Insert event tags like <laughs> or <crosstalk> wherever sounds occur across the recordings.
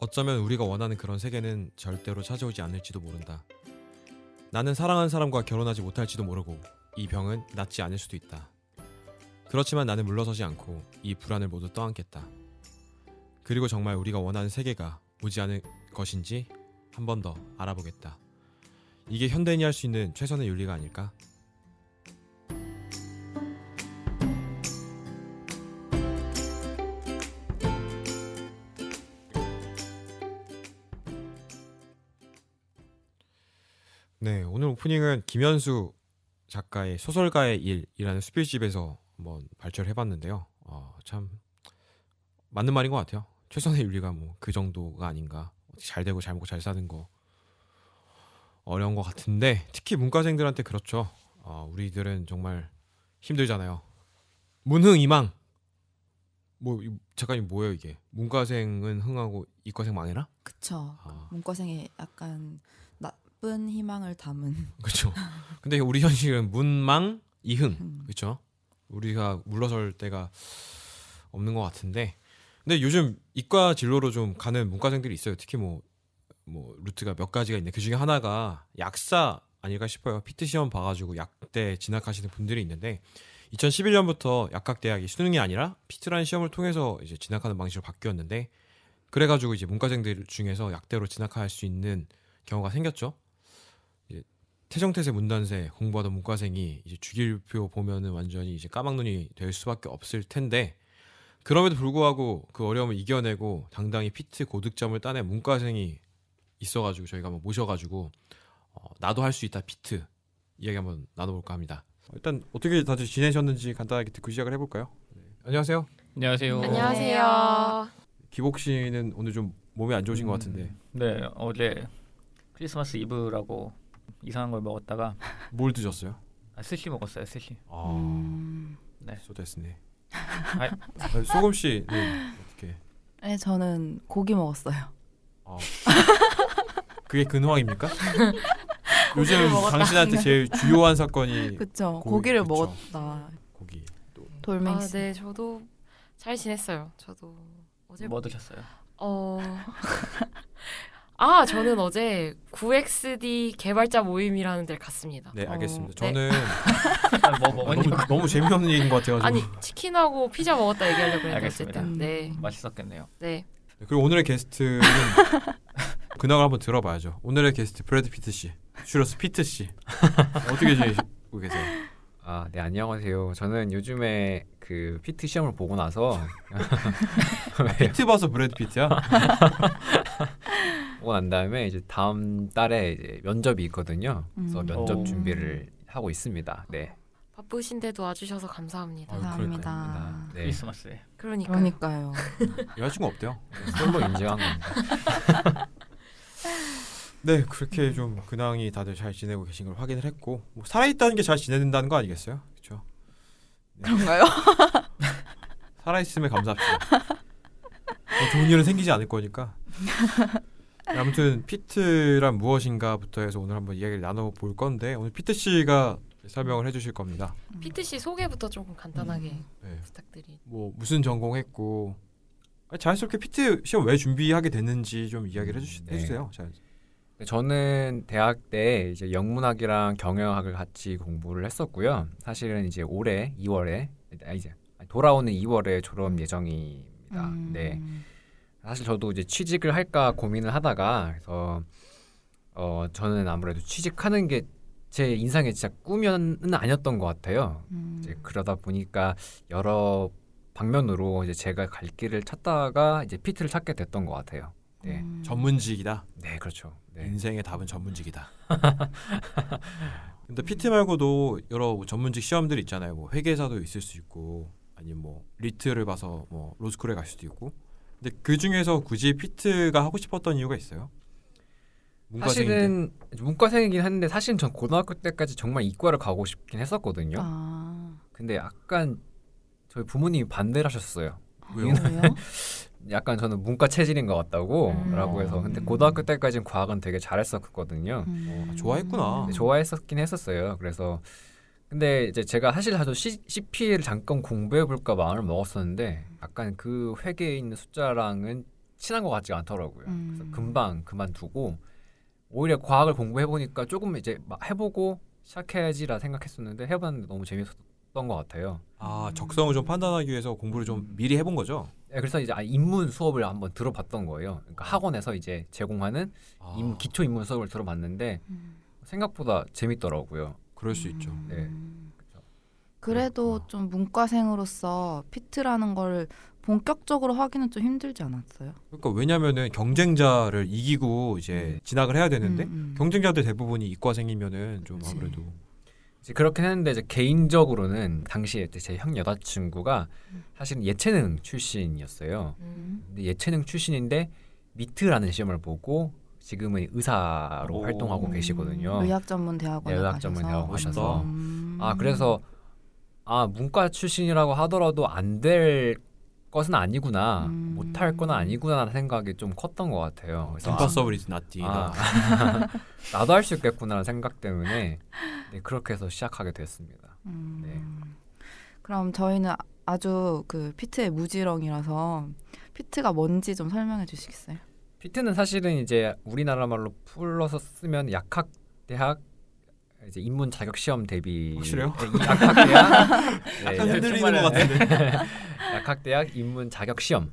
어쩌면 우리가 원하는 그런 세계는 절대로 찾아오지 않을지도 모른다. 나는 사랑하는 사람과 결혼하지 못할지도 모르고 이 병은 낫지 않을 수도 있다. 그렇지만 나는 물러서지 않고 이 불안을 모두 떠안겠다. 그리고 정말 우리가 원하는 세계가 오지 않을 것인지 한 번 더 알아보겠다. 이게 현대인이 할 수 있는 최선의 윤리가 아닐까? 오프닝은 김현수 작가의 소설가의 일이라는 수필집에서 한번 발표를 해봤는데요. 어, 참 맞는 말인 것 같아요. 최선의 윤리가 뭐 그 정도가 아닌가. 잘 되고 잘 먹고 잘 사는 거 어려운 것 같은데 특히 문과생들한테 그렇죠. 어, 우리들은 정말 힘들잖아요. 문흥 이망. 뭐 이- 작가님 뭐예요 이게? 문과생은 흥하고 이과생 망해라? 그쵸. 아, 문과생의 약간 나쁜 희망을 담은 <laughs> 그렇죠. 근데 우리 현실은 문망 이흥. 음. 그렇죠. 우리가 물러설 때가 없는 것 같은데 근데 요즘 이과 진로로 좀 가는 문과생들이 있어요. 특히 뭐, 뭐 루트가 몇 가지가 있는데 그 중에 하나가 약사 아닐까 싶어요. 피트 시험 봐가지고 약대 진학하시는 분들이 있는데 2011년부터 약학대학이 수능이 아니라 피트라는 시험을 통해서 이제 진학하는 방식으로 바뀌었는데 그래가지고 이제 문과생들 중에서 약대로 진학할 수 있는 경우가 생겼죠. 태정태세 문단세 공부하던 문과생이 이제 주기율표 보면은 완전히 이제 까막눈이 될 수밖에 없을 텐데 그럼에도 불구하고 그 어려움을 이겨내고 당당히 피트 고득점을 따낸 문과생이 있어가지고 저희가 한번 모셔가지고 어, 나도 할 수 있다 피트 이야기 한번 나눠볼까 합니다. 일단 어떻게 다들 지내셨는지 간단하게 듣고 시작을 해볼까요? 네. 안녕하세요. 안녕하세요. 안녕하세요. 기복 씨는 오늘 좀 몸이 안 좋으신 것 같은데 네, 어제 크리스마스 이브라고 이상한 걸 먹었다가 <laughs> 뭘 드셨어요? 아, 스시 먹었어요. 스시. 아, 음... 네. <laughs> 아, 소금 씨는 어떻게? 네, 저는 고기 먹었어요. 아, 그게 근황입니까? <laughs> 요즘 먹었다. 당신한테 제일 주요한 사건이 그쵸. 고기, 고기를 그쵸. 먹었다. 고기. 또 아, 돌멩이. 네, 저도 잘 지냈어요. 저도 어제 뭐 드셨어요? 어. 아, 저는 어제 9XD 개발자 모임이라는 데를 갔습니다. 네 어, 알겠습니다. 네. 저는 <laughs> 아, 뭐 먹었니? 너무 너무 재미없는 얘기인 것 같아가지고. 아니, 치킨하고 피자 먹었다 얘기하려고 했는데 알겠습니다. 어쨌든. 네. 맛있었겠네요. 네. 네, 그리고 오늘의 게스트는 <laughs> 근황을 한번 들어봐야죠. 오늘의 게스트 브래드 피트 씨, 슈러스 PEET 씨 어떻게 지내고 계세요? 아, 네, 안녕하세요. 저는 요즘에 그 PEET 시험을 보고 나서 <laughs> PEET 봐서 브래드 피트야? <laughs> 보고 난 다음에 이제 다음 달에 이제 면접이 있거든요. 그래서 음. 면접 오. 준비를 하고 있습니다. 네. 바쁘신데도 와주셔서 감사합니다. 아유, 감사합니다. 네. 크리스마스에. 그러니까. 그러니까요. <laughs> 여자친구 없대요. 솔로 인증한 겁니다. 네 그렇게 좀 근황이 다들 잘 지내고 계신 걸 확인을 했고 뭐 살아있다는 게 잘 지내는다는 거 아니겠어요? 그렇죠? 그런가요? <laughs> 살아있음에 감사합시다. 뭐 좋은 일은 생기지 않을 거니까. 네, 아무튼 피트란 무엇인가부터 해서 오늘 한번 이야기를 나눠볼 건데 오늘 피트 씨가 설명을 해주실 겁니다. 피트 씨 소개부터 조금 간단하게 네. 부탁드리. 뭐 무슨 전공했고 아니, 자연스럽게 피트 시험 왜 준비하게 됐는지 좀 이야기를 해주, 네. 해주세요. 자연. 저는 대학 때 이제 영문학이랑 경영학을 같이 공부를 했었고요. 사실은 이제 올해 2월에 아 이제 돌아오는 2월에 졸업 예정입니다. 음. 네. 사실 저도 이제 취직을 할까 고민을 하다가 그래서 어 저는 아무래도 취직하는 게 제 인상에 진짜 꿈은 아니었던 것 같아요. 음. 이제 그러다 보니까 여러 방면으로 이제 제가 갈 길을 찾다가 이제 PEET를 찾게 됐던 것 같아요. 네, 음. 전문직이다. 네 그렇죠. 네. 인생의 답은 전문직이다. <laughs> 근데 PEET 말고도 여러 전문직 시험들이 있잖아요. 뭐 회계사도 있을 수 있고 아니면 뭐 LEET를 봐서 뭐 로스쿨에 갈 수도 있고. 근데 그 중에서 굳이 PEET가 하고 싶었던 이유가 있어요? 문과생인데. 사실은 문과생이긴 한데 사실은 전 고등학교 때까지 정말 이과를 가고 싶긴 했었거든요. 아. 근데 약간 저희 부모님이 반대를 하셨어요. 왜요? <laughs> <laughs> 약간 저는 문과 체질인 것 같다고 음. 라고 해서 근데 음. 고등학교 때까지는 과학은 되게 잘했었거든요. 음. 어, 좋아했구나. 네, 좋아했었긴 했었어요. 그래서 근데 이제 제가 사실 C, CP를 잠깐 공부해 볼까 마음을 먹었었는데 약간 그 회계에 있는 숫자랑은 친한 것 같지가 않더라고요. 음. 그래서 금방 그만두고 오히려 과학을 공부해 보니까 조금 이제 막 해보고 시작해야지라 생각했었는데 해봤는데 너무 재밌었 던 것 같아요. 아 적성을 좀 판단하기 위해서 공부를 좀 미리 해본 거죠. 네, 그래서 이제 아, 인문 수업을 한번 들어봤던 거예요. 그러니까 학원에서 이제 제공하는 아, 임- 기초 인문 수업을 들어봤는데 음. 생각보다 재밌더라고요. 그럴 수 있죠. 음. 네. 그래도 어. 좀 문과생으로서 피트라는 걸 본격적으로 하기는 좀 힘들지 않았어요? 그러니까 왜냐면은 경쟁자를 이기고 이제 네. 진학을 해야 되는데 음, 음. 경쟁자들 대부분이 이과생이면은 좀 그치. 아무래도 이제 그렇긴 했는데 이제 개인적으로는 당시에 제 형 여자친구가 사실은 예체능 출신이었어요. 음. 근데 예체능 출신인데 미트라는 시험을 보고 지금은 의사로 오. 활동하고 계시거든요. 음, 의학 전문 대학원에 네, 의학 전문 대학원 가셔서. 가셔서. 음. 아 그래서 아 문과 출신이라고 하더라도 안 될 것은 아니구나 음. 못할 건 아니구나라는 생각이 좀 컸던 것 같아요. impossible is nothing. 아, <laughs> 나도 할 수 있겠구나라는 생각 때문에 네, 그렇게 해서 시작하게 됐습니다. 음. 네. 그럼 저희는 아주 그 PEET의 무지렁이라서 PEET가 뭔지 좀 설명해 주시겠어요? PEET는 사실은 이제 우리나라 말로 풀어서 쓰면 약학 대학 이제 입문 자격 시험 대비 확실해요? 네, 이 약학 대학 <laughs> 네, 약간 흔들리는 것 같은데. 약학 대학 인문 자격 시험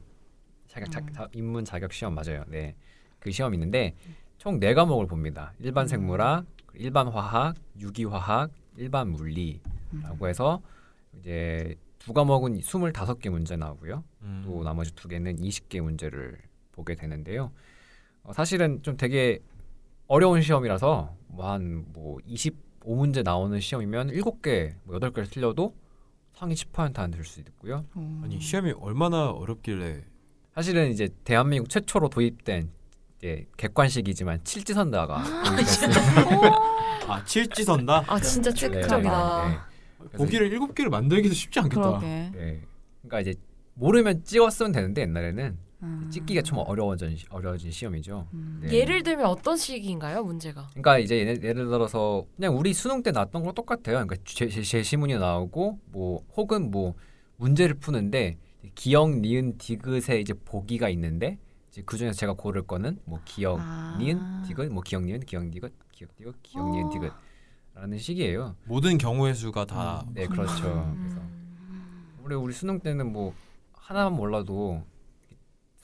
자격 자, 음. 자- 인문 자격 시험 맞아요. 네. 그 시험 있는데 총 네 과목을 봅니다. 일반 생물학, 일반 화학, 유기화학, 일반 물리라고 해서 이제 두 과목은 25개 문제 나오고요. 음. 또 나머지 두 개는 20개 문제를 보게 되는데요. 어, 사실은 좀 되게 어려운 시험이라서 뭐한뭐 25문제 나오는 시험이면 7개, 뭐 8개를 틀려도 상위 10%안 될 수 있고요. 음. 아니 시험이 얼마나 어렵길래 사실은 이제 대한민국 최초로 도입된 이제 객관식이지만 칠지선다가 도입됐습니다. <laughs> 아 칠지선다 아 진짜 네, 충격이다. 네, 보기를 일곱 개를 만들기도 쉽지 않겠다. 그러게. 네. 그러니까 이제 모르면 찍었으면 되는데 옛날에는 음. 찍기가 좀 어려워진 시- 어려워진 시험이죠. 음. 네. 예를 들면 어떤 식인가요 문제가? 그러니까 이제 예를, 예를 들어서 그냥 우리 수능 때 나왔던 거랑 똑같아요. 그러니까 제, 제, 제시문이 나오고 뭐 혹은 뭐 문제를 푸는데 기역, 니은, 디귿에 이제 보기가 있는데 이제 그 중에서 제가 고를 거는 뭐 기역, 아. 니은, 디귿, 뭐 기역, 니은, 기역, 디귿, 기역, 디귿, 기역, 니은, 어. 디귿 라는 식이에요. 모든 경우의 수가 다 네, 그렇죠. 그래서 음. 우리 우리 수능 때는 뭐 하나만 몰라도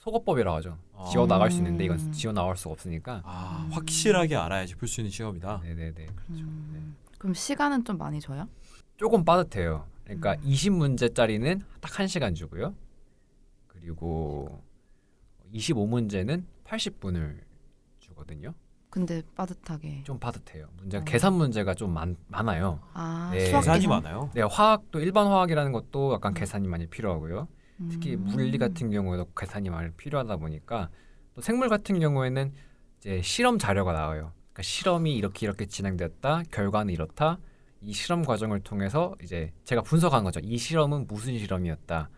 소거법이라고 하죠. 아. 지워 나갈 수 있는데 이건 음. 지워 나갈 수가 없으니까. 아, 확실하게 알아야지 풀 수 있는 시험이다. 네네네. 그렇죠. 음. 네. 그럼 시간은 좀 많이 줘요? 조금 빠듯해요. 그러니까 음. 20문제짜리는 딱 1시간 주고요. 그리고 25문제는 80분을 주거든요. 근데 빠듯하게. 좀 빠듯해요. 문제가 어. 계산 문제가 좀 많, 많아요. 아, 네. 계산이 계산? 많아요. 네, 화학도 일반 화학이라는 것도 약간 계산이 많이 필요하고요. 특히 음. 물리 같은 경우에도 계산이 많이 필요하다 보니까 또 생물 같은 경우에는 이제 실험 자료가 나와요. 그러니까 실험이 이렇게 이렇게 진행됐다. 결과는 이렇다. 이 실험 과정을 통해서 이제 제가 분석한 거죠. 이 실험은 무슨 실험이었다.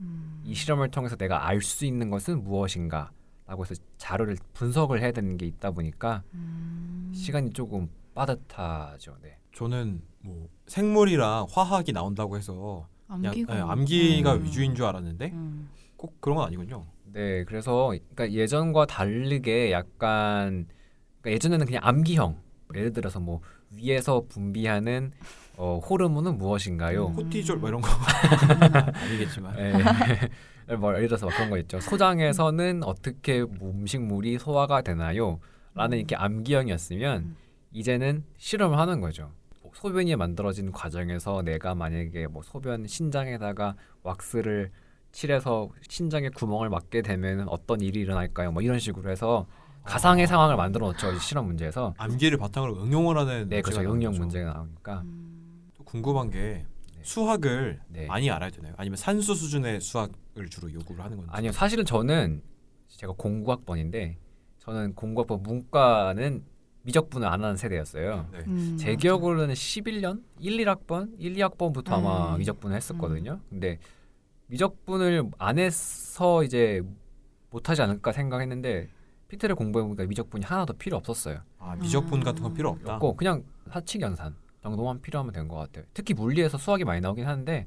음. 이 실험을 통해서 내가 알 수 있는 것은 무엇인가? 라고 해서 자료를 분석을 해야 되는 게 있다 보니까 음. 시간이 조금 빠듯하죠. 네. 저는 뭐 생물이랑 화학이 나온다고 해서 암기가 네, 암기가 음. 위주인 줄 알았는데 음. 꼭 그런 건 아니군요. 네, 그래서 그러니까 예전과 다르게 약간 그러니까 예전에는 그냥 암기형. 예를 들어서 뭐 위에서 분비하는 어, 호르몬은 무엇인가요? 음. 코티졸 뭐 이런 거 <laughs> 아니겠지만 예. <laughs> 뭐 예를 들어서 막 그런 거 있죠. 소장에서는 어떻게 음식물이 소화가 되나요? 라는 이렇게 암기형이었으면 음. 이제는 실험을 하는 거죠. 소변이 만들어진 과정에서 내가 만약에 뭐 소변 신장에다가 왁스를 칠해서 신장에 구멍을 막게 되면 어떤 일이 일어날까요? 뭐 이런 식으로 해서 가상의 상황을 만들어 놓죠. 이 실험 문제에서. 암기를 바탕으로 응용을 하는 네, 그렇죠. 응용 거죠. 문제가 나오니까. 음. 또 궁금한 게 네. 수학을 네. 많이 알아야 되나요? 아니면 산수 수준의 수학을 주로 요구를 하는 건지? 아니요, 사실은 저는 제가 공구학번인데 저는 공구학번 문과는 미적분을 안 하는 세대였어요. 네. 음, 제 맞아. 기억으로는 11년, 1, 1학번, 1, 2학번부터 아마 음. 미적분을 했었거든요. 근데 미적분을 안 해서 이제 못하지 않을까 생각했는데 피트를 공부해보니까 미적분이 하나도 필요 없었어요. 아 미적분 음. 같은 건 필요 없다. 없고 그냥 사칙 연산 정도만 필요하면 된 것 같아요. 특히 물리에서 수학이 많이 나오긴 하는데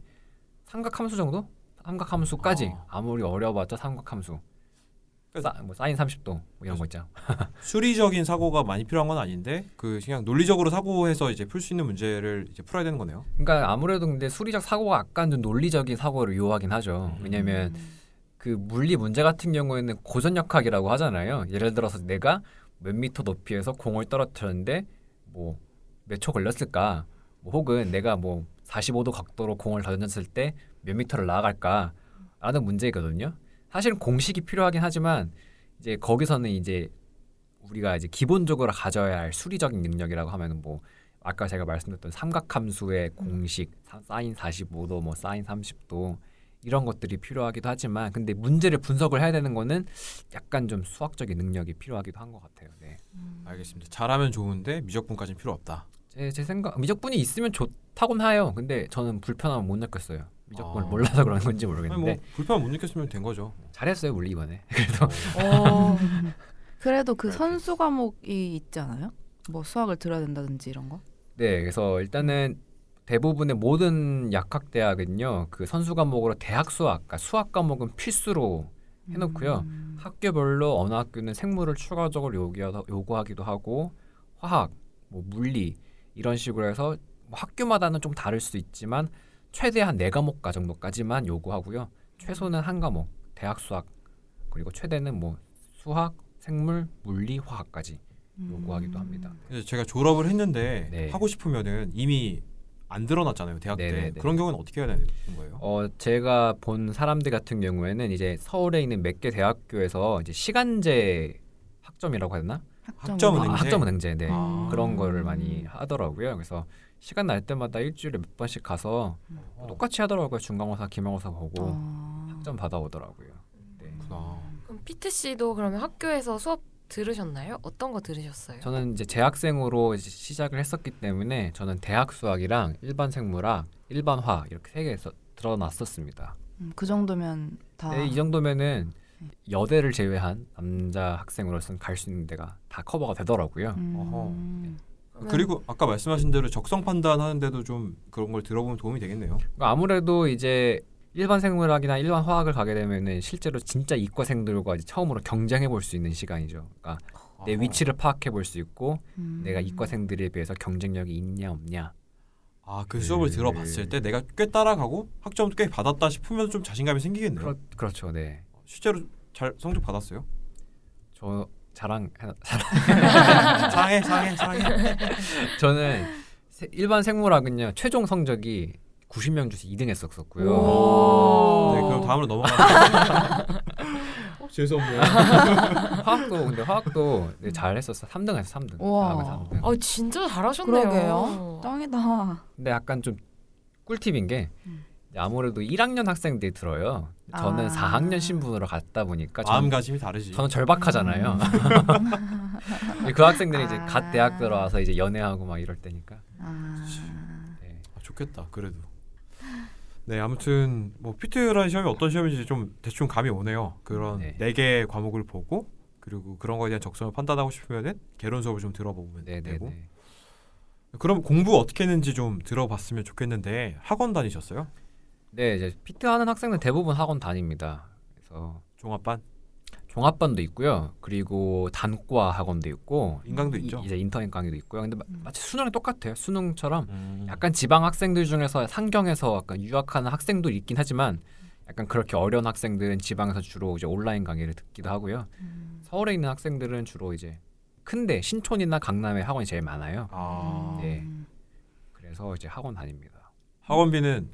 삼각함수 정도? 삼각함수까지 아. 아무리 어려워봤자 삼각함수 싸, 뭐 사인 30도 뭐 이런 거 있죠. <laughs> 수리적인 사고가 많이 필요한 건 아닌데 그 그냥 논리적으로 사고해서 이제 풀 수 있는 문제를 이제 풀어야 되는 거네요. 그러니까 아무래도 근데 수리적 사고가 약간 좀 논리적인 사고를 요하긴 하죠. 왜냐면 그 물리 문제 같은 경우에는 고전역학이라고 하잖아요. 예를 들어서 내가 몇 미터 높이에서 공을 떨어뜨렸는데 뭐 몇 초 걸렸을까? 뭐 혹은 내가 뭐 45도 각도로 공을 던졌을 때 몇 미터를 나아갈까라는 문제거든요. 사실은 공식이 필요하긴 하지만 이제 거기서는 이제 우리가 이제 기본적으로 가져야 할 수리적인 능력이라고 하면은 뭐 아까 제가 말씀드렸던 삼각함수의 공식 사- 사인 45도 뭐 사인 30도 이런 것들이 필요하기도 하지만 근데 문제를 분석을 해야 되는 거는 약간 좀 수학적인 능력이 필요하기도 한 것 같아요. 네. 알겠습니다. 잘하면 좋은데 미적분까지는 필요 없다. 제, 제 생각 미적분이 있으면 좋다곤 하요. 근데 저는 불편함을 못 느꼈어요. 미적분을 아. 몰라서 그런 건지 모르겠는데 뭐 불편 못 느꼈으면 된 거죠. 잘했어요 물리 이번에. <laughs> 그래도 어, <laughs> 그래도 그. 선수 과목이 있지 않아요? 뭐 수학을 들어야 된다든지 이런 거? 네, 그래서 일단은 대부분의 모든 약학 대학은요 그 선수 과목으로 대학 수학, 그러니까 수학 과목은 필수로 해놓고요. 음. 학교별로 어느 학교는 생물을 추가적으로 요구하, 요구하기도 하고 화학, 뭐 물리 이런 식으로 해서 뭐 학교마다는 좀 다를 수 있지만 최대한 네 과목과 정도까지만 요구하고요. 최소는 한 과목, 대학 수학 그리고 최대는 뭐 수학, 생물, 물리, 화학까지 요구하기도 합니다. 그래서 제가 졸업을 했는데 네. 하고 싶으면은 이미 안 드러났잖아요 대학 때. 네네네. 그런 경우는 어떻게 해야 되는 거예요? 어 제가 본 사람들 같은 경우에는 이제 서울에 있는 몇 개 대학교에서 이제 시간제 학점이라고 해야 되나? 학점 아, 은행제? 아, 학점 은행제 네. 아. 그런 거를 많이 하더라고요. 그래서 시간 날 때마다 일주일에 몇 번씩 가서 어, 똑같이 하더라고요. 중간고사, 기말고사 보고 어. 학점 받아오더라고요. 네. 그럼 피트 씨도 그러면 학교에서 수업 들으셨나요? 어떤 거 들으셨어요? 저는 이제 재학생으로 이제 시작을 했었기 때문에 저는 대학 수학이랑 일반 생물학, 일반 화 이렇게 세 개에서 들어놨었습니다. 음, 그 정도면 다 네, 이 정도면은 여대를 제외한 남자 학생으로서는 갈 수 있는 데가 다 커버가 되더라고요. 음. 그러면 그리고 아까 말씀하신 대로 적성 판단하는데도 좀 그런 걸 들어보면 도움이 되겠네요. 그러니까 아무래도 이제 일반 생물학이나 일반 화학을 가게 되면은 실제로 진짜 이과생들과 이제 처음으로 경쟁해 볼 수 있는 시간이죠. 그러니까 내 아하. 위치를 파악해 볼 수 있고 음. 내가 이과생들에 비해서 경쟁력이 있냐 없냐. 아, 그 수업을 네. 들어봤을 때 내가 꽤 따라가고 학점 꽤 받았다 싶으면 좀 자신감이 생기겠네요. 그렇, 그렇죠. 네. 실제로 잘 성적 받았어요? 저 자랑 사랑해, 사랑해, 사랑해. 저는 세- 일반 생물학은요. 최종 성적이 90명 중에서 2등 했었었고요. 오. 네, 그럼 다음으로 넘어가. <laughs> 어, 죄송해요. <laughs> 화학도 근데 화학도 네, 잘 했었어. 3등 했어. 3등. 우와. 화학은 3등. 아 진짜 잘하셨네요. 그러게요. 짱이다. 근데 약간 좀 꿀팁인 게 음. 아무래도 1학년 학생들이 들어요. 저는 아. 4학년 신분으로 갔다 보니까 저는, 마음가짐이 다르지. 저는 절박하잖아요. 음. <laughs> 그 학생들이 이제 아. 갓 대학 들어와서 이제 연애하고 막 이럴 때니까. 아. 네. 아, 좋겠다. 그래도. 네, 아무튼 뭐 피트라는 시험이 어떤 시험인지 좀 대충 감이 오네요. 그런 네. 네개 과목을 보고 그리고 그런 거에 대한 적성을 판단하고 싶으면은 개론 수업을 좀 들어보면 네, 네, 되고. 네. 그럼 공부 어떻게 했는지 좀 들어봤으면 좋겠는데 학원 다니셨어요? 네, 이제 피트 하는 학생들 대부분 학원 다닙니다. 그래서 종합반? 종합반도 있고요. 그리고 단과 학원도 있고 인강도 이- 있죠. 이제 인터넷 강의도 있고요. 근데 마, 음. 마치 수능이 똑같아요. 수능처럼 음. 약간 지방 학생들 중에서 상경에서 약간 유학하는 학생도 있긴 하지만 약간 그렇게 어려운 학생들은 지방에서 주로 이제 온라인 강의를 듣기도 하고요. 음. 서울에 있는 학생들은 주로 이제 큰데 신촌이나 강남에 학원이 제일 많아요. 아, 네. 그래서 이제 학원 다닙니다. 학원비는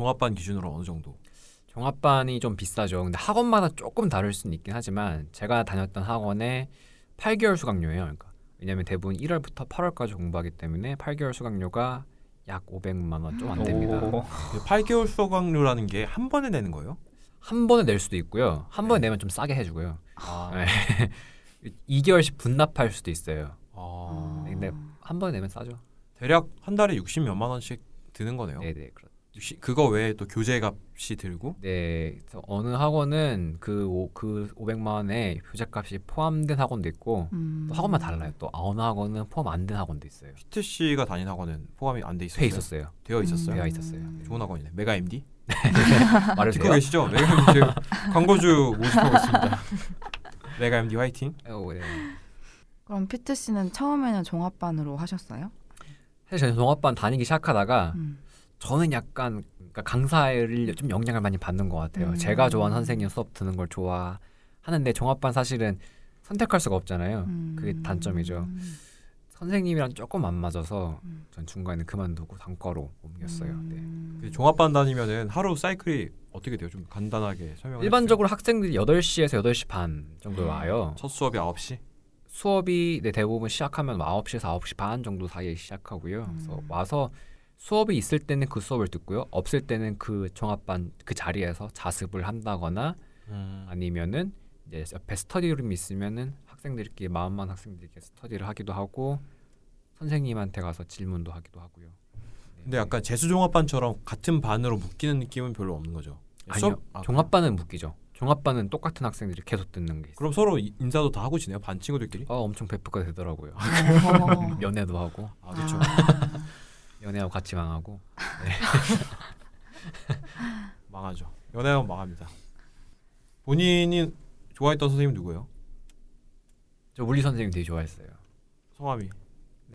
종합반 기준으로 어느 정도? 종합반이 좀 비싸죠. 근데 학원마다 조금 다를 수는 있긴 하지만 제가 다녔던 학원에 8개월 수강료예요. 그러니까 왜냐하면 대부분 1월부터 8월까지 공부하기 때문에 8개월 수강료가 약 500만 원 좀 안 됩니다. 오. 8개월 수강료라는 게 한 번에 내는 거예요? 한 번에 낼 수도 있고요. 한 번에 네. 내면 좀 싸게 해주고요. 아, <laughs> 네. 2개월씩 분납할 수도 있어요. 아. 네, 근데 한 번에 내면 싸죠. 대략 한 달에 60 몇만 원씩 드는 거네요. 네네. 그렇. 60, 그거 외에 또 교재 값이 들고 네, 어느 학원은 그, 오, 그 500만 원에 교재 값이 포함된 학원도 있고 음. 또 학원마다 달라요. 또 어느 학원은 포함 안 된 학원도 있어요. PEET 씨가 다닌 학원은 포함이 안 돼 있었어요. 돼 있었어요. 되어 있었어요. 되어 있었어요. 음. 좋은 학원이네. 메가 MD? <laughs> 말을 듣고? 계시죠? 메가 MD 광고주 모집하고 있습니다. 메가 MD 화이팅. 어, 네. 그럼 피트 씨는 처음에는 종합반으로 하셨어요? 사실 저는 종합반 다니기 시작하다가 음. 저는 약간 그러니까 강사를 좀 영향을 많이 받는 것 같아요. 음. 제가 좋아하는 선생님 수업 듣는 걸 좋아하는데 종합반 사실은 선택할 수가 없잖아요. 음. 그게 단점이죠. 선생님이랑 조금 안 맞아서 음. 전 중간에 그만두고 단과로 옮겼어요. 네. 음. 그 종합반 다니면은 하루 사이클이 어떻게 돼요? 좀 간단하게 설명. 일반적으로 학생들이 8시에서 8시 반 정도 와요. 첫 수업이 9시. 수업이 네, 대부분 시작하면 9시에서 9시 반 정도 사이에 시작하고요. 그래서 음. 와서 수업이 있을 때는 그 수업을 듣고요. 없을 때는 그 종합반 그 자리에서 자습을 한다거나 음. 아니면은 이제 옆에 스터디룸이 있으면은 학생들끼리 마음만 학생들끼리 스터디를 하기도 하고 선생님한테 가서 질문도 하기도 하고요. 네. 근데 약간 재수 종합반처럼 같은 반으로 묶이는 느낌은 별로 없는 거죠. 아니요 아, 종합반은 묶이죠. 종합반은 똑같은 학생들이 계속 듣는 게 있어요. 그럼 서로 이- 인사도 다 하고 지내요? 반 친구들끼리? 어, 엄청 베프가 되더라고요. <laughs> 연애도 하고 아 그렇죠. 아. 연애하고 같이 망하고 <laughs> 망하죠. 연애하면 망합니다. 본인이 좋아했던 선생님 누구예요? 저 물리 선생님 되게 좋아했어요. 성함이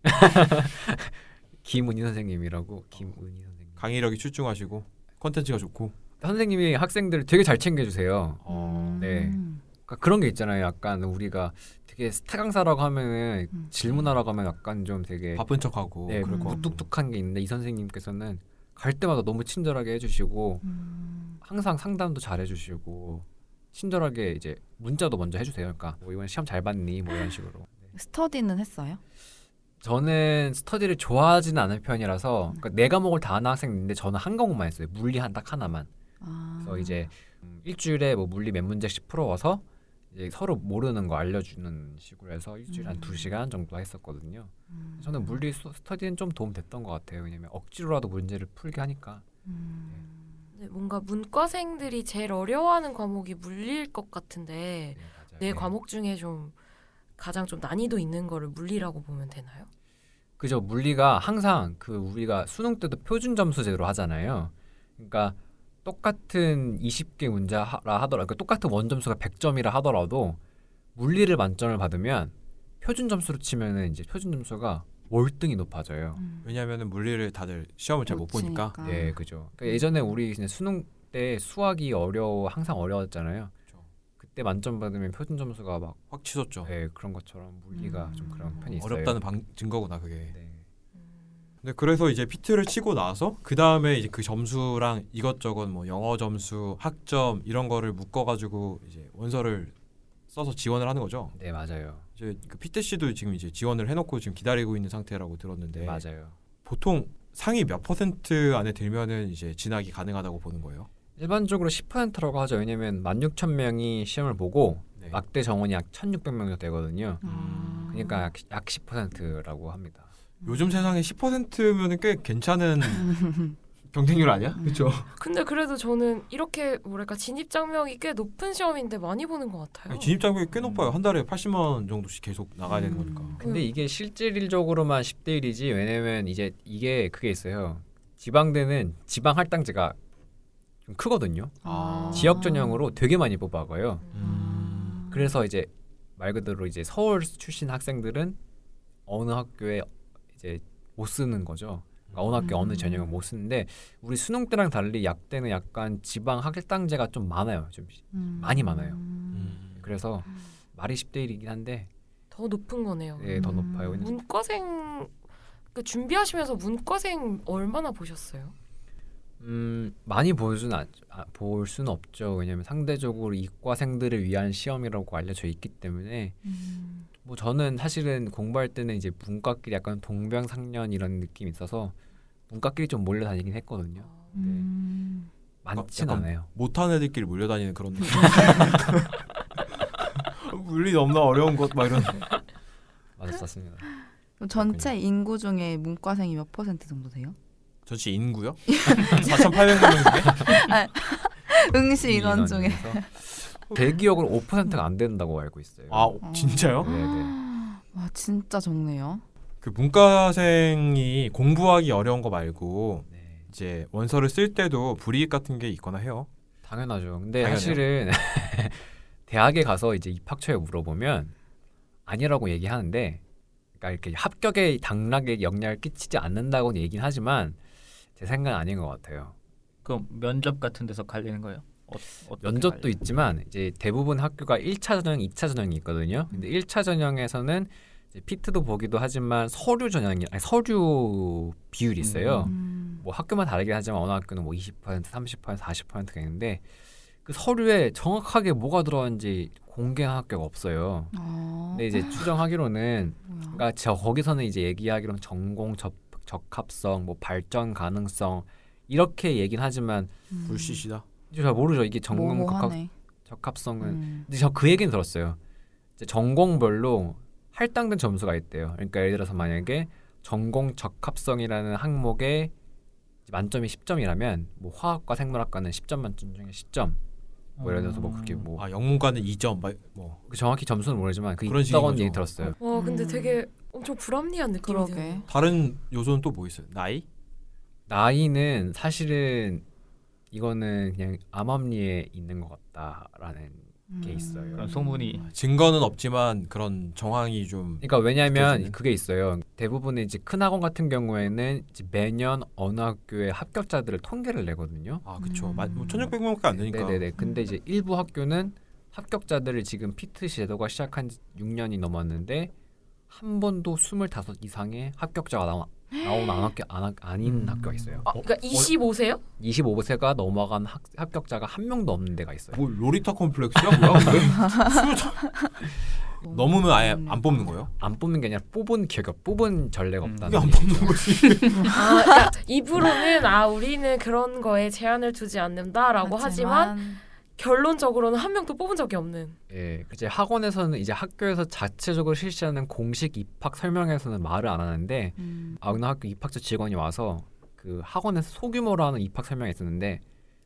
<laughs> 김은희 선생님이라고 김은희 선생님. 강의력이 출중하시고 컨텐츠가 좋고. 선생님이 학생들을 되게 잘 챙겨주세요. 어. 네. 음. 그러니까 그런 게 있잖아요. 약간 우리가 되게 스타 강사라고 하면은 음. 질문하라고 하면 약간 좀 되게 바쁜 척하고 네, 같고. 무뚝뚝한 게 있는데 이 선생님께서는 갈 때마다 너무 친절하게 해주시고 음. 항상 상담도 잘 해주시고 친절하게 이제 문자도 먼저 해주세요. 그러니까 뭐 이번 시험 잘 봤니? 뭐 이런 식으로. 스터디는 했어요? 저는 스터디를 좋아하지는 않은 편이라서 그러니까 네 과목을 다 하는 학생인데 저는 한 과목만 했어요. 물리 한 딱 하나만. 아. 그래서 이제 음, 일주일에 뭐 물리 몇 문제씩 풀어와서 이제 서로 모르는 거 알려주는 식으로 해서 일주일에 한 음. 두 시간 정도 했었거든요. 음. 저는 물리 수- 스터디는 좀 도움 됐던 것 같아요. 왜냐면 억지로라도 문제를 풀게 하니까. 음. 네, 뭔가 문과생들이 제일 어려워하는 과목이 물리일 것 같은데. 네 네. 과목 중에 좀 가장 좀 난이도 있는 거를 물리라고 보면 되나요? 그죠. 물리가 항상 그 우리가 수능 때도 표준 점수 제로 하잖아요. 그러니까 똑같은 20개 문제라 하더라도 그러니까 똑같은 원점수가 100점이라 하더라도 물리를 만점을 받으면 표준 점수로 치면은 이제 표준 점수가 월등히 높아져요. 음. 왜냐하면 물리를 다들 시험을 잘 못 보니까. 네, 그죠. 그러니까 예전에 우리 그냥 수능 때 수학이 어려워 항상 어려웠잖아요. 그렇죠. 그때 만점 받으면 표준 점수가 막 확 치솟죠. 네, 그런 것처럼 물리가 좀 그런 편이 있어요. 어렵다는 방, 증거구나 그게. 네. 근데 그래서 이제 피트를 치고 나서 그 다음에 이제 그 점수랑 이것저것 뭐 영어 점수, 학점 이런 거를 묶어가지고 이제 원서를 써서 지원을 하는 거죠. 네, 맞아요. 이제 그 피트 씨도 지금 이제 지원을 해놓고 지금 기다리고 있는 상태라고 들었는데 네, 맞아요. 보통 상위 몇 퍼센트 안에 들면은 이제 진학이 가능하다고 보는 거예요. 일반적으로 10%라고 하죠. 왜냐면 16,000명이 시험을 보고 네. 막대 정원이 약 1,600명 정도 되거든요. 아. 그러니까 약, 약 10%라고 합니다. 요즘 세상에 10%면은 꽤 괜찮은 <laughs> 경쟁률 아니야? 음. 그렇죠. 근데 그래도 저는 이렇게 뭐랄까 진입 장벽이 꽤 높은 시험인데 많이 보는 것 같아요. 진입 장벽이 꽤 높아요. 한 달에 80만 원 정도씩 계속 나가야 되는 음. 거니까. 근데 이게 실질적으로만 10대 1이지 왜냐면 이제 이게 그게 있어요. 지방대는 지방 할당제가 좀 크거든요. 아. 지역 전형으로 되게 많이 뽑아가요. 음. 그래서 이제 말 그대로 이제 서울 출신 학생들은 어느 학교에 이제 못 쓰는 거죠. 그러니까 어느 학교 어느 음. 전형을 못 쓰는데 우리 수능 때랑 달리 약대는 약간 지방 할당제가 좀 많아요. 좀 음. 많이 많아요. 음. 그래서 말이 10대 1이긴 한데 더 높은 거네요. 예, 더 음. 높아요. 문과생 그 준비하시면서 문과생 얼마나 보셨어요? 음, 많이 볼 수는 안- 아, 볼 수는 없죠. 왜냐면 상대적으로 이과생들을 위한 시험이라고 알려져 있기 때문에 음. 뭐 저는 사실은 공부할 때는 이제 문과끼리 약간 동병상련 이런 느낌이 있어서 문과끼리 좀 몰려 다니긴 했거든요. 음. 많진 약간 않아요. 못하는 애들끼리 몰려다니는 그런 느낌. <laughs> <laughs> 물리 너무나 어려운 것 막 이런. 맞았습니다. <laughs> 전체 인구 중에 문과생이 몇 퍼센트 정도 돼요? 전체 인구요? 4,800만 명인데? 응시 인원 중에. 대기업은 5%가 안 된다고 알고 있어요. 아 진짜요? 네, 네. 와 진짜 적네요. 그 문과생이 공부하기 어려운 거 말고 네. 이제 원서를 쓸 때도 불이익 같은 게 있거나 해요. 당연하죠. 근데 당연해요. 사실은 <laughs> 대학에 가서 이제 입학처에 물어보면 아니라고 얘기하는데, 그러니까 이렇게 합격에 당락에 영향을 끼치지 않는다고는 얘기는 하지만 제 생각은 아닌 것 같아요. 그럼 면접 같은 데서 갈리는 거예요? 어, 면접도? 있지만 이제 대부분 학교가 1차 전형, 2차 전형이 있거든요. 근데 1차 전형에서는 이제 피트도 보기도 하지만 서류 전형이 아니 서류 비율이 있어요. 음. 뭐 학교만 다르긴 하지만 어느 학교는 뭐 20%, 30%, 40%가 있는데 그 서류에 정확하게 뭐가 들어간지 공개한 학교가 없어요. 아, 근데 이제 추정하기로는. 그러니까 저 거기서는 이제 얘기하기로는 전공 적, 적합성, 뭐 발전 가능성 이렇게 얘긴 하지만 음. 불시시다. 잘 모르죠. 이게 전공 적합. 적합성은 음. 근데 저 그 얘기는 들었어요. 이제 전공별로 할당된 점수가 있대요. 그러니까 예를 들어서 만약에 전공 적합성이라는 항목에 만점이 10점이라면 뭐 화학과 생물학과는 10점 만점 중에 10점. 뭐 예를 들어서 뭐 그렇게 뭐 아 영문과는 2점 막 뭐. 그 정확히 점수는 모르지만 그 그런 식인 있다고. 얘기 들었어요. 와 근데 음. 되게 엄청 불합리한 느낌이 그러게. 드네요. 다른 요소는 또 뭐 있어요? 나이? 나이는 사실은 이거는 그냥 암암리에 있는 것 같다라는 게 있어요. 그런 소문이 증거는 없지만 그런 정황이 좀 그러니까 왜냐하면? 그게 있어요. 대부분의 이제 큰 학원 같은 경우에는 이제 매년 어느 학교의 합격자들을 통계를 내거든요. 아 그쵸. 음. 마- 뭐 1600명밖에 안 되니까. 네네네. 근데 이제 일부 학교는 합격자들을 지금 피트 제도가 시작한 지 6년이 넘었는데 한 번도 25 이상의 합격자가 나온 나온 안 학교 안, 학- 아닌 음. 학교가 있어요. 아, 그러니까 25세요? 25세가 넘어간 학, 합격자가 한 명도 없는 데가 있어요. 뭐 로리타 컴플렉스야 뭐야? <laughs> 음. 넘으면 아예 안 뽑는 거예요? 안 뽑는 게 아니라 뽑은 기억이 없- 뽑은 전례가 음. 없다는 그게 안. 뽑는 거지. <laughs> 아, 그러니까 입으로는 아 우리는 그런 거에 제한을 두지 않는다라고 하지만 결론적으로는 한 명도 뽑은 적이 없는. 예, 이제 학원에서는 이제 학교에서 자체적으로 실시하는 공식 입학 설명에서는 말을 안 하는데 음. 아, 어느 학교 입학처 직원이 와서 그 학원에서 소규모로 하는 입학 설명이 있었는데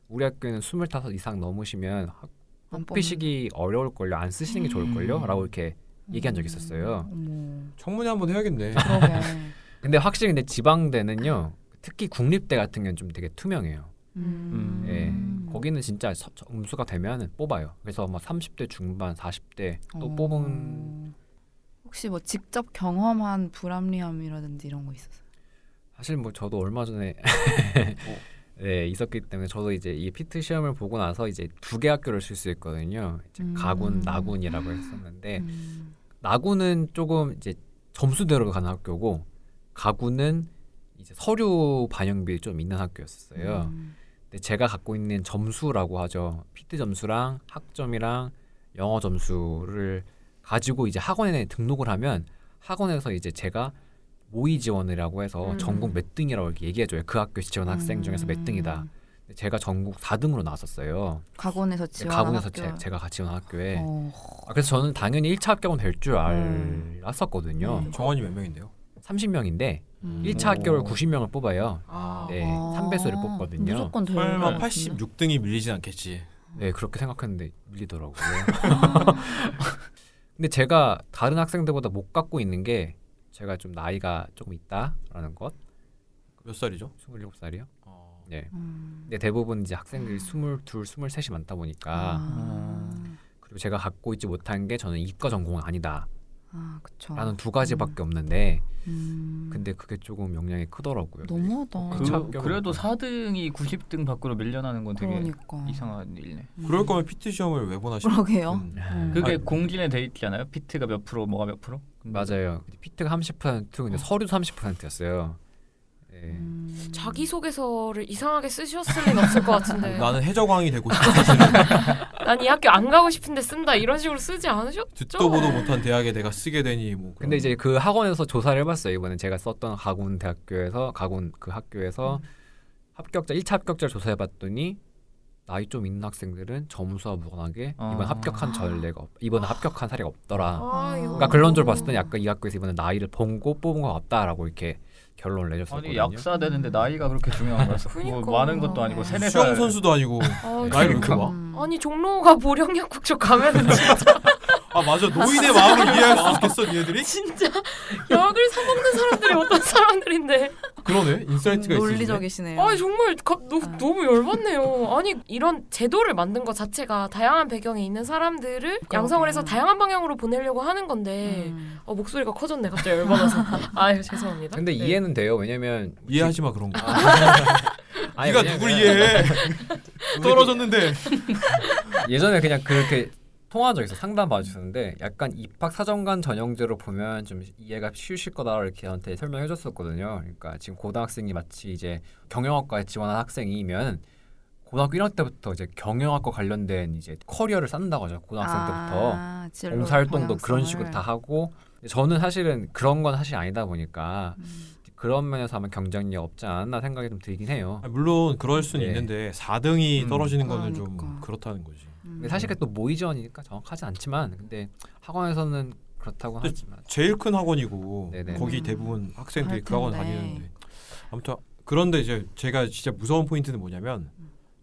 우리 학교는 25 이상 넘으시면 학- 안 뽑히시기 어려울 걸요. 안 쓰시는 게 좋을 걸요. 라고 이렇게 얘기한 적이 있었어요. 어머. 청문회 한번 해야겠네. <laughs> 근데 확실히 근데 지방대는요. 특히 국립대 같은 경우는 좀 되게 투명해요. 음. 예. 거기는 진짜 서- 점수가 되면 뽑아요. 그래서 막 30대 중반, 40대 또 어. 뽑은 혹시 뭐 직접 경험한 불합리함이라든지 이런 거 있었어요? 사실 뭐 저도 얼마 전에 <laughs> 어. 네 있었기 때문에 저도 이제 이 피트 시험을 보고 나서 이제 두 개 학교를 실수했거든요. 이제 음. 가군, 나군이라고 했었는데 음. 나군은 조금 이제 점수대로 가는 학교고 가군은 이제 서류 반영비 좀 있는 학교였어요. 음. 근데 제가 갖고 있는 점수라고 하죠. 피트 점수랑 학점이랑 영어 점수를 가지고 이제 학원에 등록을 하면 학원에서 이제 제가 모의 지원이라고 해서 음. 전국 몇 등이라고 이렇게 얘기해줘요. 그 학교 지원 학생 중에서 몇 음. 등이다. 제가 전국 4등으로 나왔었어요. 가군에서 지원 가군에서 학교. 제, 가 같이 지원 학교에. 어. 아, 그래서 저는 당연히 1차 합격은 될줄 음. 알았었거든요. 음. 정원이 몇 명인데요? 30명인데 음. 1차 오. 합격을 90명을 뽑아요. 아, 네, 아, 3배수를 뽑거든요. 무조건 될 설마 것 같은데? 86등이 밀리진 않겠지. 네 그렇게 생각했는데 밀리더라고요. <laughs> <laughs> 근데 제가 다른 학생들보다 못 갖고 있는 게 제가 좀 나이가 조금 있다라는 것. 몇 살이죠? 27살이요. 어, 네. 음. 근데 대부분 이제 학생들이 22, 23이 많다 보니까 아, 그리고 제가 갖고 있지 못한 게 저는 이과 전공은 아니다라는 아 그쵸. 두 가지밖에 없는데 음. 근데 그게 조금 영향이 크더라고요. 너무하다. 그 차- 그, 그래도 4등이 90등 밖으로 밀려나는 건 되게 그러니까. 이상한 일이네. 음. 그럴 거면 피트 시험을 왜 보나 싶어. 그러게요. 음. 음. 그게 아니, 공진에 돼 있잖아요. 피트가 몇 프로, 뭐가 몇 프로? 맞아요. 피트가 30% 근데 서류도 30%였어요. 네. 음. 자기 소개서를 이상하게 쓰셨을 리는 없을 것 같은데. <laughs> 나는 해적왕이 되고 싶어 사실은 <laughs> 난이 학교 안 가고 싶은데 쓴다 이런 식으로 쓰지 않으셨죠? 듣도 보도 못한 대학에 내가 쓰게 되니 뭐. 근데 이제 그 학원에서 조사를 해봤어요. 이번에 제가 썼던 가군 대학교에서 가군 그 학교에서 합격자 1차 합격자를 조사해봤더니 나이 좀 있는 학생들은 점수와 무관하게 아. 이번 합격한 전례가 없, 이번 합격한 사례가 없더라. 아. 그러니까 결론적으로 봤을 때는 약간 이 학교에서 이번에 나이를 본고 뽑은 것 같다라고 이렇게 결론을 내줬었거든요. 아니 약사 되는데 나이가 그렇게 중요한 거였어. 뭐 그러니까. 많은 것도 아니고 세네 살. 수영 선수도 아니고 아, 나이를 그러니까. 봐. 음. 아니 종로가 보령약국 쪽 가면은 진짜 <laughs> 아 맞아 노인의 마음을 이해할 수 있겠어 니네들이? 진짜 약을 사 먹는 사람들이 어떤 사람들인데 그러네. insight가 있으시네. 논리적이시네요. 아 정말 가, 너, 아. 너무 열받네요. 아니 이런 제도를 만든 것 자체가 다양한 배경에 있는 사람들을 양성을 해서 다양한 방향으로 보내려고 하는 건데 음. 어, 목소리가 커졌네 갑자기 열받아서. 아유 죄송합니다. 근데 네. 이해는 돼요. 왜냐면 이해하지 마 그런 거. <laughs> 아니, 네가 누굴 이해해? 떨어졌는데. 예전에 그냥 그렇게 통화한 적 있어 상담 받으셨는데 약간 입학 사정관 전형제로 보면 좀 이해가 쉬우실 거다 이렇게 저한테 설명해 줬었거든요. 그러니까 지금 고등학생이 마치 이제 경영학과에 지원한 학생이면 고등학교 1학년 때부터 이제 경영학과 관련된 이제 커리어를 쌓는다고 하죠. 고등학생 때부터 아, 진로 봉사활동도 그런. 식으로 다 하고 저는 사실은 그런 건 사실 아니다 보니까 음. 그런 면에서 하면 경쟁력 없지 않나 생각이 좀 들긴 해요. 아, 물론 그럴 수는 네. 있는데 4등이 음. 떨어지는 거는 좀 그러니까. 그렇다는 거지. 음. 근데 사실 그게 또 모의지원이니까 정확하지 않지만 근데 학원에서는 그렇다고 하지만 제일 큰 학원이고 네네. 거기 음. 대부분 학생들이 그 학원 텐데. 다니는데 아무튼 그런데 이제 제가 진짜 무서운 포인트는 뭐냐면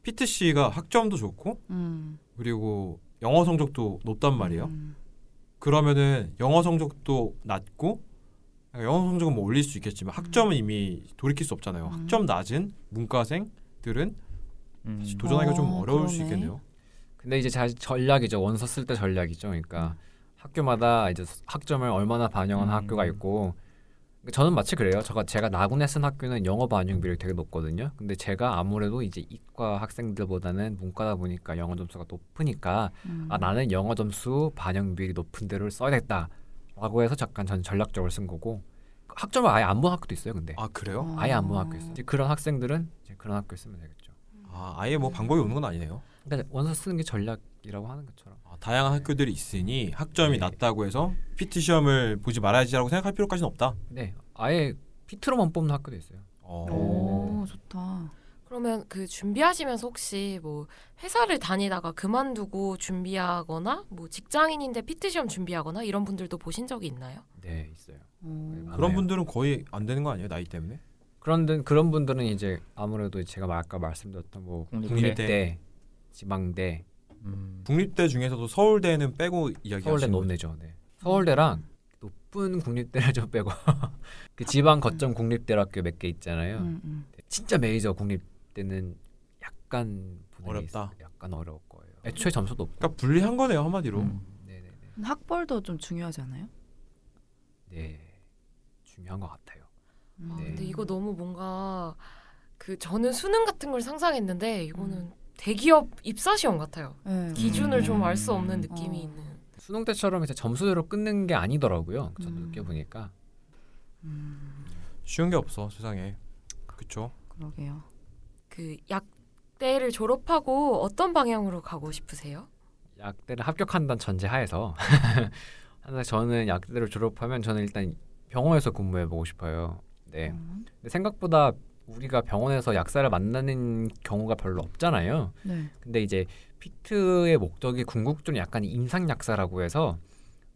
피트 씨가 학점도 좋고 음. 그리고 영어 성적도 높단 말이에요. 음. 그러면은 영어 성적도 낮고 영어 성적은 뭐 올릴 수 있겠지만 학점은 이미 돌이킬 수 없잖아요. 음. 학점 낮은 문과생들은 음. 사실 도전하기가 좀 어, 어려울 수 그러네. 있겠네요. 근데 이제 자, 전략이죠 원서 쓸 때 전략이죠 그러니까 학교마다 이제 학점을 얼마나 반영하는 음. 학교가 있고 저는 마치 그래요 제가 제가 나군에 쓴 학교는 영어 반영 비율이 되게 높거든요 근데 제가 아무래도 이제 이과 학생들보다는 문과다 보니까 영어 점수가 높으니까 음. 아 나는 영어 점수 반영 비율이 높은 데를 써야겠다라고 해서 잠깐 전 전략적으로 쓴 거고 학점을 아예 안 본 학교도 있어요 근데 아 그래요? 어. 아예 안 본 학교 있어요 이제 그런 학생들은 이제 그런 학교 쓰면 되겠죠 아 아예 뭐 방법이 없는 건 아니네요. 그러니까 원서 쓰는 게 전략이라고 하는 것처럼 아, 다양한 학교들이 있으니 학점이 네. 낮다고 해서 PT 시험을 보지 말아야지라고 생각할 필요까지는 없다. 네 아예 피트로만 뽑는 학교도 있어요 어. 오 좋다. 그러면 그 준비하시면서 혹시 뭐 회사를 다니다가 그만두고 준비하거나 뭐 직장인인데 피트 시험 준비하거나 이런 분들도 보신 적이 있나요? 네 있어요 오. 많아요. 그런 분들은 거의 안 되는 거 아니에요 나이 때문에? 그런데 그런 분들은 이제 아무래도 제가 아까 말씀드렸던 뭐 국립대. 국립대, 지방대, 음. 국립대 중에서도 서울대는 빼고 이야기하시는 서울대? 논내죠. 네. 서울대랑 높은 국립대를 좀 빼고 <laughs> 그 지방 거점 국립대학교 몇 개 있잖아요. 음, 음. 진짜 메이저 국립대는 약간 어렵다. 약간 어려울 거예요. 애초에 점수도 높고. 그러니까 불리한 거네요 한마디로. 음. 네네네. 학벌도 좀 중요하지 않아요? 네 중요한 것 같아요. 음. 아, 네. 근데 이거 너무 뭔가 그 저는 수능 같은 걸 상상했는데 이거는 대기업 입사 시험 같아요. 네. 기준을 좀 알 수 없는 어. 느낌이 있는. 수능 때처럼 이제 점수대로 끊는 게 아니더라고요. 저도 음. 느껴보니까. 음, 쉬운 게 없어 세상에. 그쵸? 그러게요. 그 약대를 졸업하고 어떤 방향으로 가고 싶으세요? 약대를 합격한다는 전제하에서 <laughs> 저는 약대를 졸업하면 저는 일단 병원에서 근무해 보고 싶어요. 네. 음. 근데 생각보다 우리가 병원에서 약사를 만나는 경우가 별로 없잖아요. 네. 근데 이제 피트의 목적이 궁극적으로 약간 임상 약사라고 해서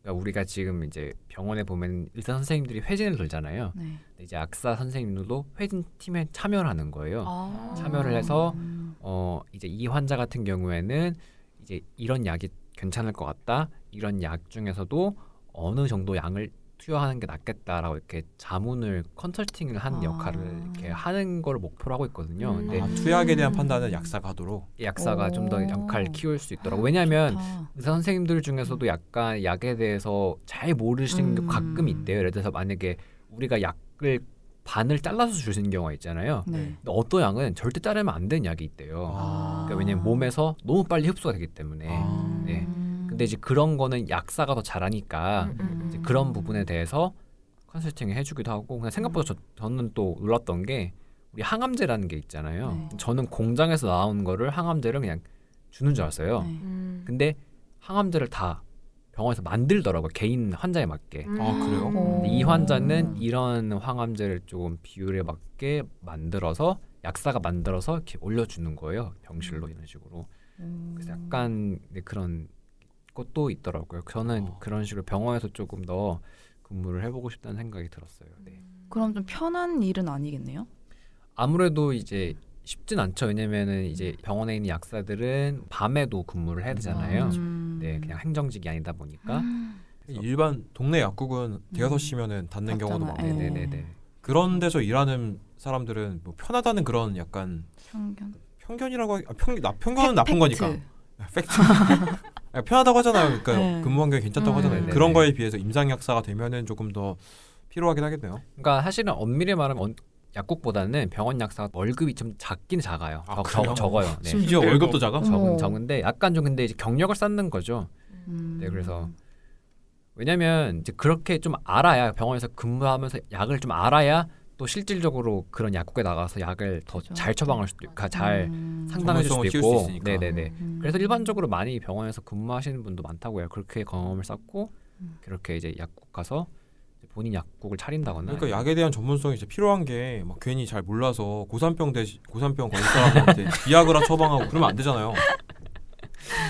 그러니까 우리가 지금 이제 병원에 보면 의사 선생님들이 회진을 돌잖아요. 네. 이제 약사 선생님들도 회진 팀에 참여를 하는 거예요. 아. 참여를 해서 음. 어 이제 이 환자 같은 경우에는 이제 이런 약이 괜찮을 것 같다. 이런 약 중에서도 어느 정도 양을 투여하는 게 낫겠다라고 이렇게 자문을 컨설팅을 하는 아. 역할을 이렇게 하는 걸 목표로 하고 있거든요. 음. 근데 아, 투약에 대한 판단은 약사가 하도록. 약사가 좀더 오. 역할을 키울 수 있더라고. 왜냐하면 좋다. 의사 선생님들 중에서도 약간 약에 대해서 잘 모르시는 게 음. 가끔 있대요. 예를 들어서 만약에 우리가 약을 반을 잘라서 주시는 경우가 있잖아요. 네. 근데 어떤 약은 절대 자르면 안 되는 약이 있대요. 아. 그러니까 왜냐면 몸에서 너무 빨리 흡수가 되기 때문에. 아. 네. 음. 근데 이제 그런 거는 약사가 더 잘하니까 음, 음, 이제 음. 그런 부분에 대해서 컨설팅을 해주기도 하고 그냥 생각보다 저, 저는 또 놀랐던 게 우리 항암제라는 게 있잖아요. 네. 저는 공장에서 나온 거를 항암제를 그냥 주는 줄 알았어요. 네. 음. 근데 항암제를 다 병원에서 만들더라고요. 개인 환자에 맞게. 아, 그래요? 이 환자는 이런 항암제를 조금 비율에 맞게 만들어서 약사가 만들어서 이렇게 올려주는 거예요. 병실로 이런 식으로. 음. 그래서 약간 네, 그런 것도 있더라고요. 저는 어. 그런 식으로 병원에서 조금 더 근무를 해보고 싶다는 생각이 들었어요. 네. 그럼 좀 편한 일은 아니겠네요? 아무래도 이제 쉽진 않죠. 왜냐면은 이제 병원에 있는 약사들은 밤에도 근무를 해야 되잖아요. 음. 네, 그냥 행정직이 아니다 보니까. <gasps> 음. 일반 동네 약국은 대여섯 시면은 닫는 경우도. 많고 네. 네네네. 그런 데서 일하는 사람들은 뭐 편하다는 그런 약간 편견. 편견이라고 하기, 아, 편, 나, 편견은 나쁜 팩트. 거니까 팩트. 아, 편하다고 하잖아요. 그러니까 네. 근무 환경이 괜찮다고 음. 하잖아요. 그런 거에 비해서 임상 약사가 되면은 조금 더 필요하긴 하겠네요. 그러니까 사실은 엄밀히 말하면 언- 약국보다는 병원 약사가 월급이 좀 작긴 작아요. 아, 적, 적어요. <laughs> 네. 심지어 월급도 작아? 어머. 적은 적은데 약간 좀 근데 이제 경력을 쌓는 거죠. 음. 네, 그래서 왜냐면 이제 그렇게 좀 알아야 병원에서 근무하면서 약을 좀 알아야 또 실질적으로 그런 약국에 나가서 약을 더 그죠. 잘 처방할 수도 있고 잘 음. 상담해 줄 수도 있고. 네네네. 음. 그래서 일반적으로 많이 병원에서 근무하시는 분도 많다고요. 그렇게 경험을 쌓고 음. 그렇게 이제 약국 가서 이제 본인 약국을 차린다거나. 그러니까 약에 대한 전문성이 진짜 필요한 게 막 괜히 잘 몰라서 고산병 대 고산병 걸린 사람한테 <laughs> 비아그라 처방하고 그러면 안 되잖아요.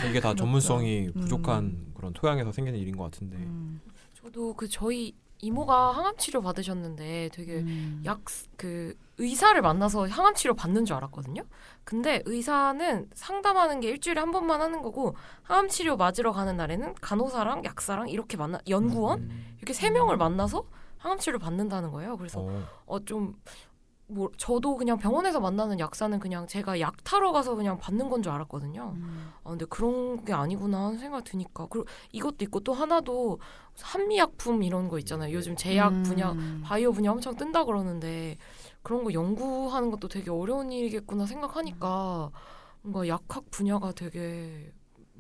이게 다 그렇죠. 전문성이 음. 부족한 그런 토양에서 생기는 일인 것 같은데. 음. 저도 그 저희 이모가 항암 치료 받으셨는데 되게 음. 약그 의사를 만나서 항암 치료 받는 줄 알았거든요. 근데 의사는 상담하는 게 일주일에 한 번만 하는 거고 항암 치료 맞으러 가는 날에는 간호사랑 약사랑 이렇게 만나 연구원 음. 이렇게 세 명을 만나서 항암 치료 받는다는 거예요. 그래서 어. 어좀 뭐 저도 그냥 병원에서 만나는 약사는 그냥 제가 약 타러 가서 그냥 받는 건 줄 알았거든요. 음. 아 근데 그런 게 아니구나 하는 생각 드니까 그리고 이것도 있고 또 하나도 한미약품 이런 거 있잖아요. 요즘 제약 분야 음. 바이오 분야 엄청 뜬다 그러는데 그런 거 연구하는 것도 되게 어려운 일이겠구나 생각하니까 뭔가 약학 분야가 되게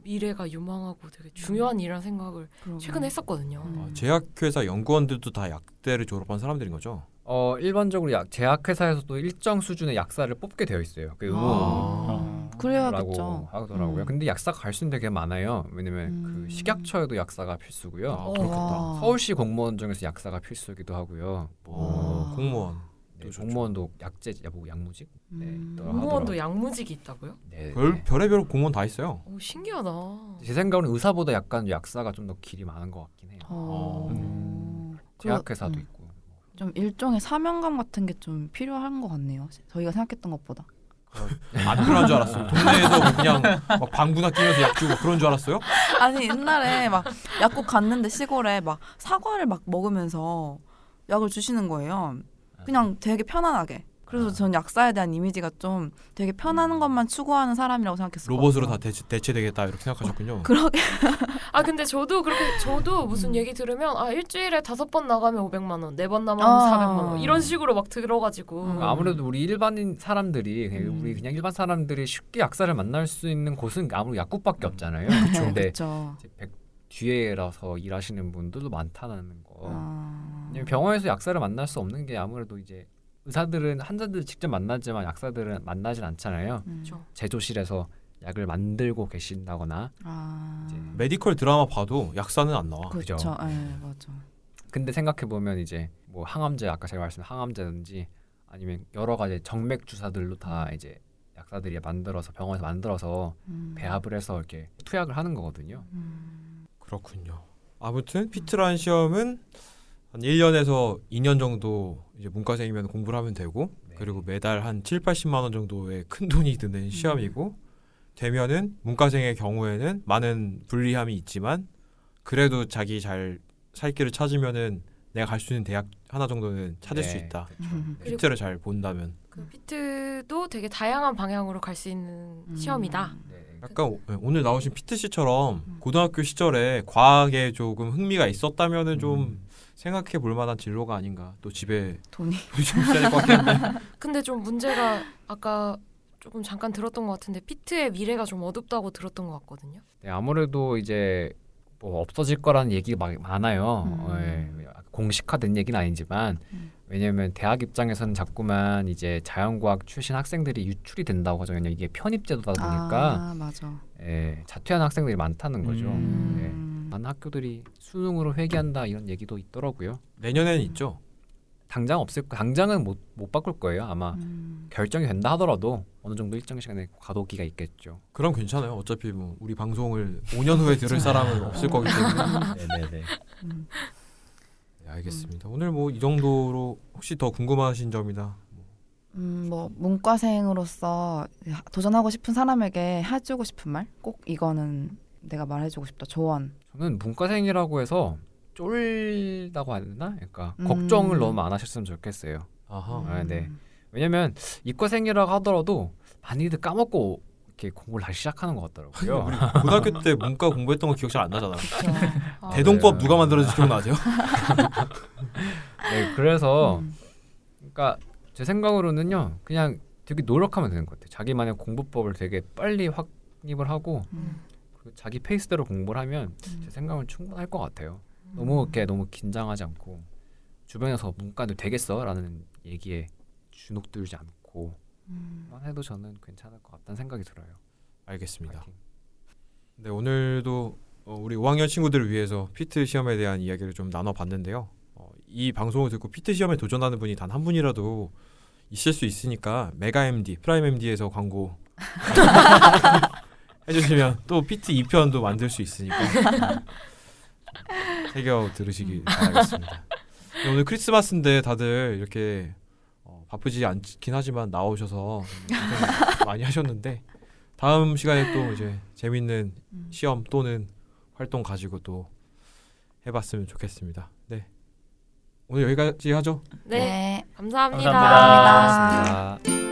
미래가 유망하고 되게 중요한 일이라는 생각을 그러게요. 최근에 했었거든요. 음. 아, 제약회사 연구원들도 다 약대를 졸업한 사람들인 거죠. 어 일반적으로 약 제약회사에서도 일정 수준의 약사를 뽑게 되어 있어요. 그 아, 그래야겠죠. 하더라고요. 음. 근데 약사가 갈 수는 되게 많아요. 왜냐면 음. 그 식약처에도 약사가 필수고요. 아, 어, 그렇겠다. 와. 서울시 공무원 중에서 약사가 필수기도 하고요. 어, 와. 공무원. 네, 또 좋죠. 공무원도 약제 야뭐 약무직 네, 음. 있더라 공무원도. 약무직이 있다고요? 네, 별 네. 별의별 공무원 다 있어요. 오 신기하다. 제 생각으로는 의사보다 약간 약사가 좀 더 길이 많은 것 같긴 해요. 어. 음. 그, 제약회사도 음. 있고. 좀 일종의 사명감 같은 게 좀 필요한 것 같네요. 저희가 생각했던 것보다. 안 필요한 줄 알았어요. 동네에서 그냥 막 방구나 끼면서 약 주고 그런 줄 알았어요? 아니 옛날에 막 약국 갔는데 시골에 막 사과를 막 먹으면서 약을 주시는 거예요. 그냥 되게 편안하게. 그래서 아. 전 약사에 대한 이미지가 좀 되게 편한 것만 추구하는 사람이라고 생각했어요. 로봇으로 다 대체, 대체되겠다 이렇게 생각하셨군요. 그러게. <laughs> 아 근데 저도 그렇게 저도 무슨 음. 얘기 들으면 아 일주일에 다섯 번 나가면 500만 원, 네 번 나가면 아. 400만 원 이런 식으로 막 들어가지고 음. 아무래도 우리 일반인 사람들이 그냥 음. 우리 그냥 일반 사람들이 쉽게 약사를 만날 수 있는 곳은 아무래도 약국밖에 없잖아요. 그렇죠. 근데 그렇죠. 이제 백- 뒤에라서 일하시는 분들도 많다는 거. 아. 병원에서 약사를 만날 수 없는 게 아무래도 이제 의사들은 환자들 직접 만나지만 약사들은 만나진 않잖아요. 음. 제조실에서 약을 만들고 계신다거나. 아. 이제 메디컬 드라마 봐도 약사는 안 나와. 그렇죠. 그죠. 예, 맞아. 근데 생각해 보면 이제 뭐 항암제 아까 제가 말씀한 항암제든지 아니면 여러 가지 정맥 주사들로 다 이제 약사들이 만들어서 병원에서 만들어서 음. 배합을 해서 이렇게 투약을 하는 거거든요. 음. 그렇군요. 아무튼 피트란 시험은 한 1년에서 2년 정도 이제 문과생이면 공부를 하면 되고 네. 그리고 매달 한 7, 80만 원 정도의 큰 돈이 드는 시험이고 되면은 문과생의 경우에는 많은 불리함이 있지만 그래도 자기 잘 살 길을 찾으면은 내가 갈 수 있는 대학 하나 정도는 찾을 수 네, 있다. 그렇죠. 음. 피트를 잘 본다면 그 피트도 되게 다양한 방향으로 갈 수 있는 음. 시험이다. 네. 약간 오- 네, 오늘 나오신 피트 씨처럼 음. 고등학교 시절에 과학에 조금 흥미가 있었다면은 좀 음. 생각해 볼 만한 진로가 아닌가. 또 집에 돈이 <laughs> 좀 있어야 될것 같긴 한데. <laughs> 근데 좀 문제가 아까 조금 잠깐 들었던 것 같은데 피트의 미래가 좀 어둡다고 들었던 것 같거든요. 네, 아무래도 이제 뭐 없어질 거라는 얘기가 막 많아요. 음. 어, 예. 공식화된 얘기는 아니지만 음. 왜냐하면 대학 입장에서는 자꾸만 이제 자연과학 출신 학생들이 유출이 된다고 하죠. 왜냐면 이게 편입제도다 보니까 아 맞아. 예, 자퇴하는 학생들이 많다는 거죠. 음. 예. 음. 많은 학교들이 수능으로 회귀한다 이런 얘기도 있더라고요. 내년에는 있죠. 당장 없을 거 당장은 못, 못 바꿀 거예요. 아마 음. 결정이 된다 하더라도 어느 정도 일정 시간에 과도기가 있겠죠. 그럼 괜찮아요. 어차피 뭐 우리 방송을 5년 후에 들을 사람은 <laughs> 없을 거기 때문에. 네네네. 음. 네, 알겠습니다. 오늘 뭐 이 정도로 혹시 더 궁금하신 점이나 음, 뭐 문과생으로서 도전하고 싶은 사람에게 해주고 싶은 말? 꼭 이거는 내가 말해주고 싶다. 조언. 저는 문과생이라고 해서 쫄다고 해야 되나? 그러니까 음. 걱정을 너무 안 하셨으면 좋겠어요. 아하. 아, 네. 음. 왜냐면 이과생이라고 하더라도 많이들 까먹고 이렇게 공부를 다시 시작하는 것 같더라고요. 우리 고등학교 때 문과 공부했던 거 기억 잘 안 나잖아. 아, 대동법 네. 누가 만들었는지 기억나세요? <laughs> 네, 그래서 음. 그러니까 제 생각으로는요, 그냥 되게 노력하면 되는 것 같아요. 자기만의 공부법을 되게 빨리 확립을 하고 음. 그 자기 페이스대로 공부를 하면 음. 제 생각은 충분할 것 같아요. 너무 이렇게 너무 긴장하지 않고 주변에서 문과도 되겠어라는 얘기에 주눅들지 않고 음. 만 해도 저는 괜찮을 것 같다는 생각이 들어요. 알겠습니다. 파이팅. 네 오늘도 어, 우리 5학년 친구들을 위해서 피트 시험에 대한 이야기를 좀 나눠봤는데요. 어, 이 방송을 듣고 PEET 시험에 도전하는 분이 단 한 분이라도 있을 수 있으니까 메가 MD, 프라임 MD에서 광고 <laughs> <laughs> 해주시면 또 PEET 2편도 만들 수 있으니까 새겨 들으시기 바라겠습니다. 네, 오늘 크리스마스인데 다들 이렇게 어, 바쁘지 않긴 하지만 나오셔서 많이 하셨는데 다음 시간에 또 이제 재밌는 음. 시험 또는 활동 가지고 또 해봤으면 좋겠습니다. 네. 오늘 여기까지 하죠. 네, 네. 감사합니다. 감사합니다. 고맙습니다.